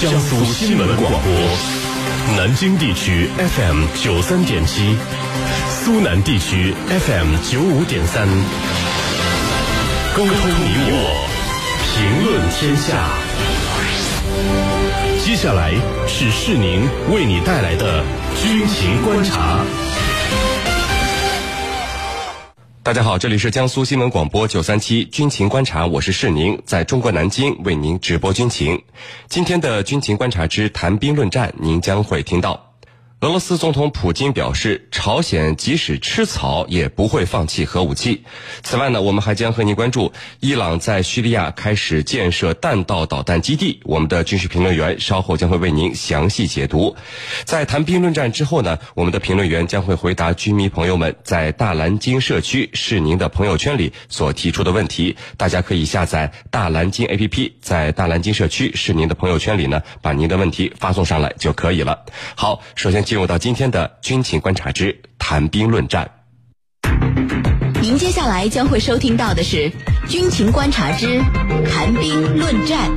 江苏新闻广播，南京地区 FM 九三点七，苏南地区 FM 九五点三，沟通你我，评论天下。接下来是市宁为你带来的军情观察。大家好，这里是江苏新闻广播九三七军情观察，我是世宁，在中国南京为您直播军情。今天的军情观察之谈兵论战，您将会听到。俄罗斯总统普京表示，朝鲜即使吃草也不会放弃核武器。此外呢，我们还将和您关注伊朗在叙利亚开始建设弹道导弹基地。我们的军事评论员稍后将会为您详细解读。在谈兵论战之后呢，我们的评论员将会回答军迷朋友们在大蓝鲸社区是您的朋友圈里所提出的问题。大家可以下载大蓝鲸 APP，在大蓝鲸社区是您的朋友圈里呢，把您的问题发送上来就可以了。好，首先。进入到今天的军情观察之谈兵论战。您接下来将会收听到的是军情观察之谈兵论战。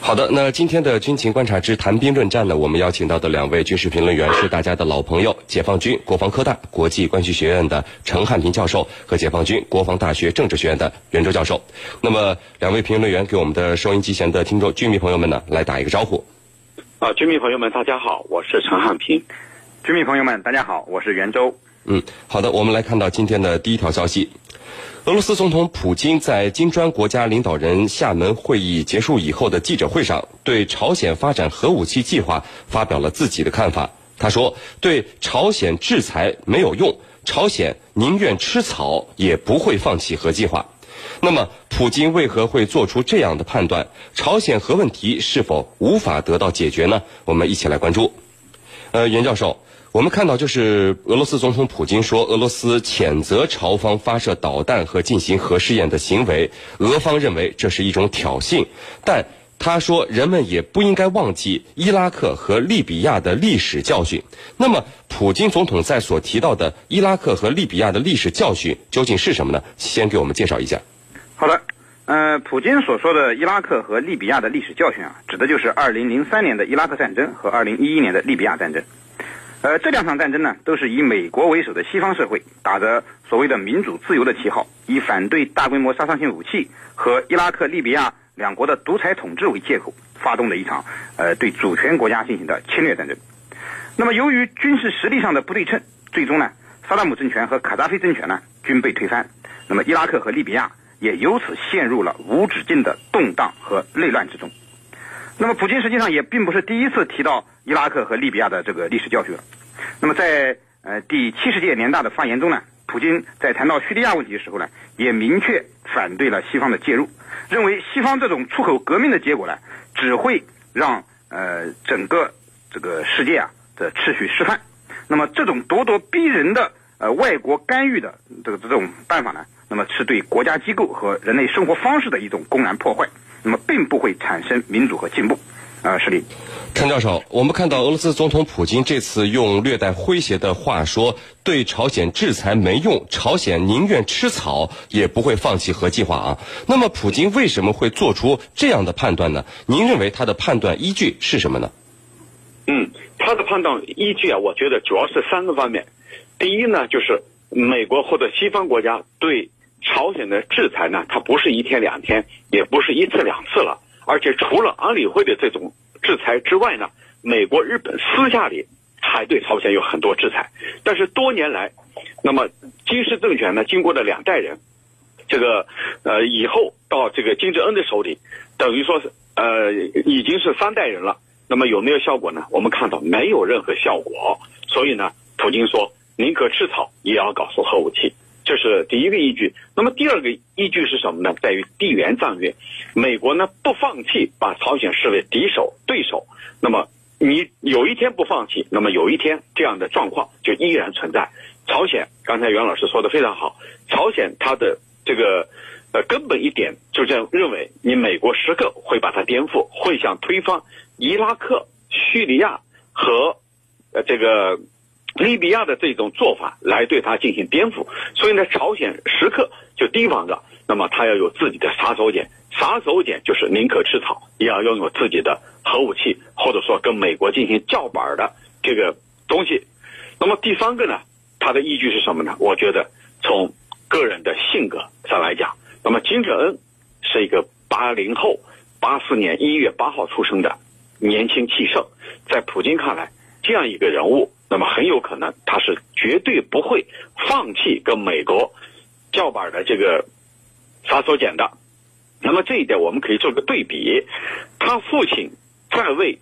好的，那今天的军情观察之谈兵论战呢，我们邀请到的两位军事评论员是大家的老朋友，解放军国防科大国际关系学院的陈汉平教授和解放军国防大学政治学院的袁周教授。那么，两位评论员给我们的收音机前的听众军迷朋友们呢，来打一个招呼。啊，军民朋友们，大家好，我是陈汉平。军民朋友们，大家好，我是袁周。嗯，好的，我们来看到今天的第一条消息：俄罗斯总统普京在金砖国家领导人厦门会议结束以后的记者会上，对朝鲜发展核武器计划发表了自己的看法。他说：“对朝鲜制裁没有用，朝鲜宁愿吃草也不会放弃核计划。”那么，普京为何会做出这样的判断？朝鲜核问题是否无法得到解决呢？我们一起来关注。呃，袁教授，我们看到就是俄罗斯总统普京说，俄罗斯谴责朝方发射导弹和进行核试验的行为，俄方认为这是一种挑衅。但他说，人们也不应该忘记伊拉克和利比亚的历史教训。那么，普京总统在所提到的伊拉克和利比亚的历史教训究竟是什么呢？先给我们介绍一下。好的，呃，普京所说的伊拉克和利比亚的历史教训啊，指的就是2003年的伊拉克战争和2011年的利比亚战争。呃，这两场战争呢，都是以美国为首的西方社会打着所谓的民主自由的旗号，以反对大规模杀伤性武器和伊拉克、利比亚两国的独裁统治为借口，发动的一场呃对主权国家进行的侵略战争。那么，由于军事实力上的不对称，最终呢，萨达姆政权和卡扎菲政权呢均被推翻。那么，伊拉克和利比亚。也由此陷入了无止境的动荡和内乱之中。那么，普京实际上也并不是第一次提到伊拉克和利比亚的这个历史教训了。那么，在呃第七十届联大的发言中呢，普京在谈到叙利亚问题的时候呢，也明确反对了西方的介入，认为西方这种出口革命的结果呢，只会让呃整个这个世界啊的秩序失范。那么，这种咄咄逼人的呃外国干预的这个这种办法呢？那么是对国家机构和人类生活方式的一种公然破坏，那么并不会产生民主和进步。啊，是的，陈教授，我们看到俄罗斯总统普京这次用略带诙谐的话说，对朝鲜制裁没用，朝鲜宁愿吃草也不会放弃核计划啊。那么，普京为什么会做出这样的判断呢？您认为他的判断依据是什么呢？嗯，他的判断依据啊，我觉得主要是三个方面。第一呢，就是美国或者西方国家对朝鲜的制裁呢，它不是一天两天，也不是一次两次了，而且除了安理会的这种制裁之外呢，美国、日本私下里还对朝鲜有很多制裁。但是多年来，那么金氏政权呢，经过了两代人，这个呃以后到这个金正恩的手里，等于说是呃已经是三代人了。那么有没有效果呢？我们看到没有任何效果。所以呢，普京说宁可吃草也要搞出核武器。这是第一个依据。那么第二个依据是什么呢？在于地缘战略。美国呢不放弃把朝鲜视为敌手、对手。那么你有一天不放弃，那么有一天这样的状况就依然存在。朝鲜刚才袁老师说的非常好，朝鲜它的这个呃根本一点就这样认为，你美国时刻会把它颠覆，会想推翻伊拉克、叙利亚和呃这个。利比亚的这种做法来对他进行颠覆，所以呢，朝鲜时刻就提防着那么他要有自己的杀手锏，杀手锏就是宁可吃草，也要拥有自己的核武器，或者说跟美国进行叫板的这个东西。那么第三个呢，他的依据是什么呢？我觉得从个人的性格上来讲，那么金正恩是一个八零后，八四年一月八号出生的年轻气盛，在普京看来，这样一个人物，那么很有可能他是绝对不会放弃跟美国叫板的这个杀手锏的。那么这一点我们可以做个对比，他父亲在位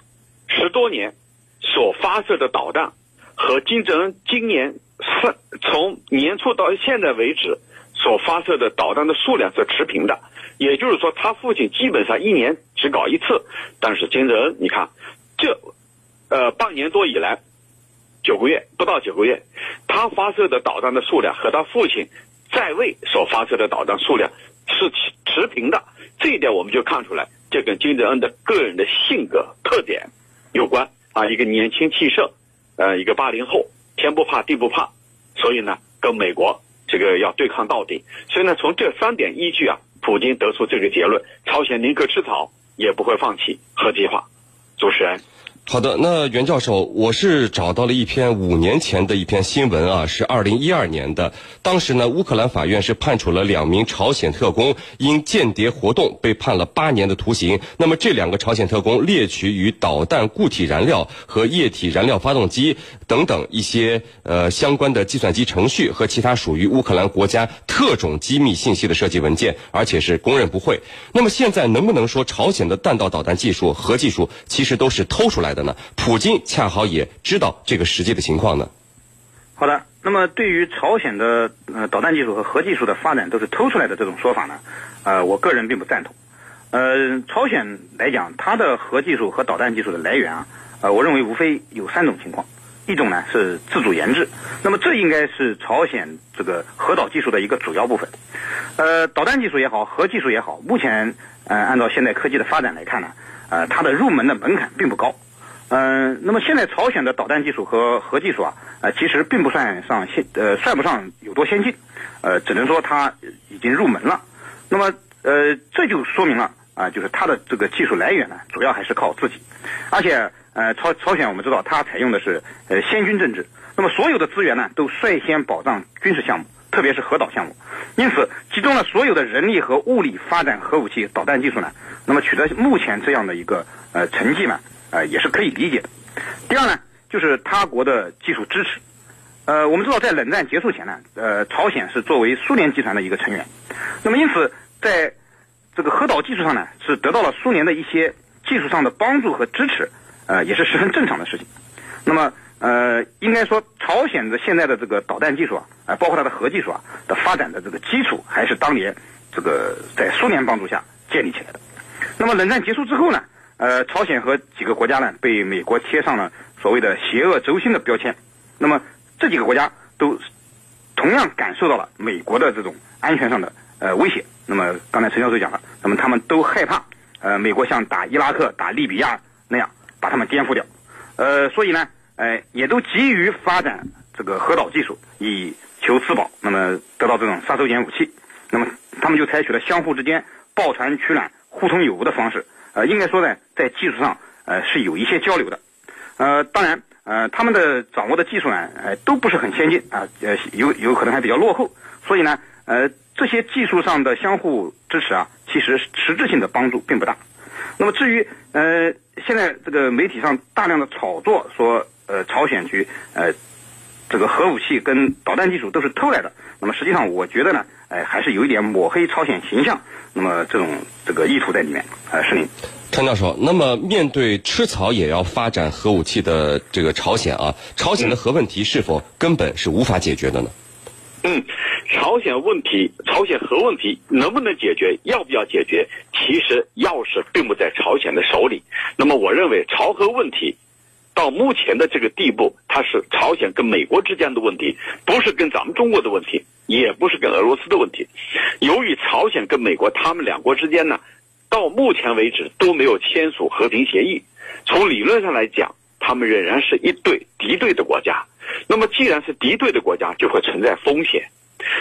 十多年所发射的导弹。和金正恩今年是从年初到现在为止所发射的导弹的数量是持平的，也就是说，他父亲基本上一年只搞一次，但是金正恩，你看，呃半年多以来，九个月不到九个月，他发射的导弹的数量和他父亲在位所发射的导弹数量是持持平的，这一点我们就看出来，这跟金正恩的个人的性格特点有关啊，一个年轻气盛。呃，一个八零后，天不怕地不怕，所以呢，跟美国这个要对抗到底。所以呢，从这三点依据啊，普京得出这个结论：朝鲜宁可吃草，也不会放弃核计划。主持人。好的，那袁教授，我是找到了一篇五年前的一篇新闻啊，是二零一二年的。当时呢，乌克兰法院是判处了两名朝鲜特工因间谍活动被判了八年的徒刑。那么这两个朝鲜特工猎取与导弹固体燃料和液体燃料发动机等等一些呃相关的计算机程序和其他属于乌克兰国家特种机密信息的设计文件，而且是供认不讳。那么现在能不能说朝鲜的弹道导弹技术、核技术其实都是偷出来的？的呢？普京恰好也知道这个实际的情况呢。好的，那么对于朝鲜的呃导弹技术和核技术的发展都是偷出来的这种说法呢，呃，我个人并不赞同。呃，朝鲜来讲，它的核技术和导弹技术的来源啊，呃，我认为无非有三种情况。一种呢是自主研制，那么这应该是朝鲜这个核导技术的一个主要部分。呃，导弹技术也好，核技术也好，目前呃按照现代科技的发展来看呢，呃，它的入门的门槛并不高。嗯，那么现在朝鲜的导弹技术和核技术啊，呃，其实并不算上先，呃，算不上有多先进，呃，只能说它已经入门了。那么，呃，这就说明了啊，就是它的这个技术来源呢，主要还是靠自己。而且，呃，朝朝鲜我们知道它采用的是呃先军政治，那么所有的资源呢，都率先保障军事项目，特别是核导项目，因此集中了所有的人力和物力发展核武器导弹技术呢，那么取得目前这样的一个呃成绩呢。呃，也是可以理解的。第二呢，就是他国的技术支持。呃，我们知道，在冷战结束前呢，呃，朝鲜是作为苏联集团的一个成员，那么因此，在这个核导技术上呢，是得到了苏联的一些技术上的帮助和支持，呃，也是十分正常的事情。那么，呃，应该说，朝鲜的现在的这个导弹技术啊，啊，包括它的核技术啊的发展的这个基础，还是当年这个在苏联帮助下建立起来的。那么，冷战结束之后呢？呃，朝鲜和几个国家呢，被美国贴上了所谓的“邪恶轴心”的标签。那么这几个国家都同样感受到了美国的这种安全上的呃威胁。那么刚才陈教授讲了，那么他们都害怕呃美国像打伊拉克、打利比亚那样把他们颠覆掉。呃，所以呢，呃，也都急于发展这个核导技术，以求自保。那么得到这种杀手锏武器，那么他们就采取了相互之间抱团取暖、互通有无的方式。呃，应该说呢，在技术上，呃，是有一些交流的，呃，当然，呃，他们的掌握的技术呢，呃，都不是很先进啊，呃，有有可能还比较落后，所以呢，呃，这些技术上的相互支持啊，其实实质性的帮助并不大。那么至于呃，现在这个媒体上大量的炒作说，呃，朝鲜去呃，这个核武器跟导弹技术都是偷来的，那么实际上我觉得呢，哎，还是有一点抹黑朝鲜形象。那么这种这个意图在里面，呃，是您，陈教授。那么面对吃草也要发展核武器的这个朝鲜啊，朝鲜的核问题是否根本是无法解决的呢？嗯，朝鲜问题，朝鲜核问题能不能解决，要不要解决，其实钥匙并不在朝鲜的手里。那么我认为朝核问题。到目前的这个地步，它是朝鲜跟美国之间的问题，不是跟咱们中国的问题，也不是跟俄罗斯的问题。由于朝鲜跟美国他们两国之间呢，到目前为止都没有签署和平协议。从理论上来讲，他们仍然是一对敌对的国家。那么既然是敌对的国家，就会存在风险。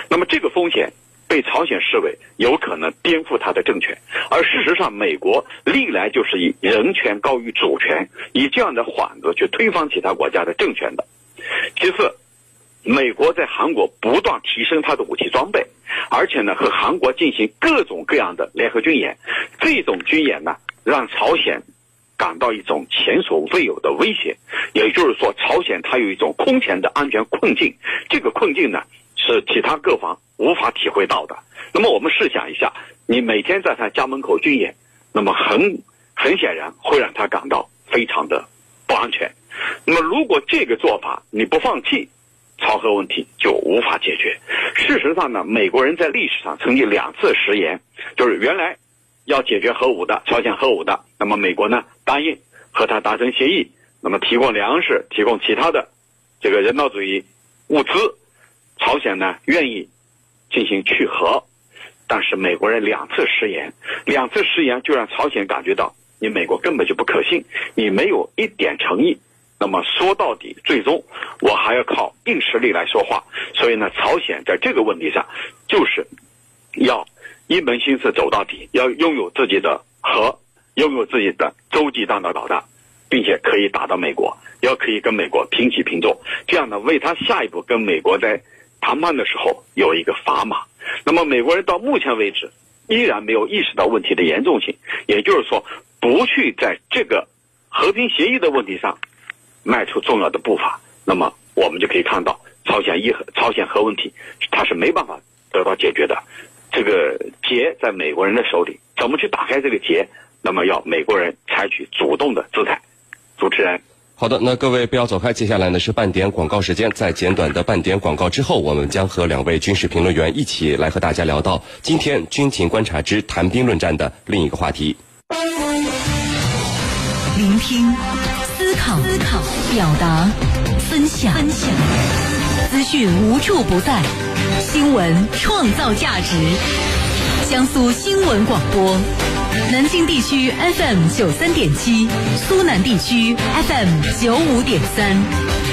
那么这个风险被朝鲜视为有可能颠覆他的政权，而事实上，美国历来就是以人权高于主权，以这样的幌子去推翻其他国家的政权的。其次，美国在韩国不断提升它的武器装备，而且呢和韩国进行各种各样的联合军演，这种军演呢让朝鲜感到一种前所未有的威胁，也就是说，朝鲜它有一种空前的安全困境，这个困境呢是其他各方无法体会到的。那么我们试想一下，你每天在他家门口军演，那么很很显然会让他感到非常的不安全。那么如果这个做法你不放弃，朝核问题就无法解决。事实上呢，美国人在历史上曾经两次食言，就是原来要解决核武的朝鲜核武的，那么美国呢答应和他达成协议，那么提供粮食，提供其他的这个人道主义物资，朝鲜呢愿意进行去核，但是美国人两次食言，两次食言就让朝鲜感觉到你美国根本就不可信，你没有一点诚意。那么说到底，最终我还要靠硬实力来说话。所以呢，朝鲜在这个问题上，就是要一门心思走到底，要拥有自己的核，拥有自己的洲际弹道导弹，并且可以打到美国，要可以跟美国平起平坐。这样呢，为他下一步跟美国在谈判的时候有一个砝码。那么美国人到目前为止依然没有意识到问题的严重性，也就是说，不去在这个和平协议的问题上。迈出重要的步伐，那么我们就可以看到，朝鲜一核、朝鲜核问题，它是没办法得到解决的。这个结在美国人的手里，怎么去打开这个结？那么要美国人采取主动的姿态。主持人，好的，那各位不要走开，接下来呢是半点广告时间，在简短的半点广告之后，我们将和两位军事评论员一起来和大家聊到今天军情观察之谈兵论战的另一个话题。聆听。思考、表达、分享，分享，资讯无处不在，新闻创造价值。江苏新闻广播，南京地区 FM 九三点七，苏南地区 FM 九五点三。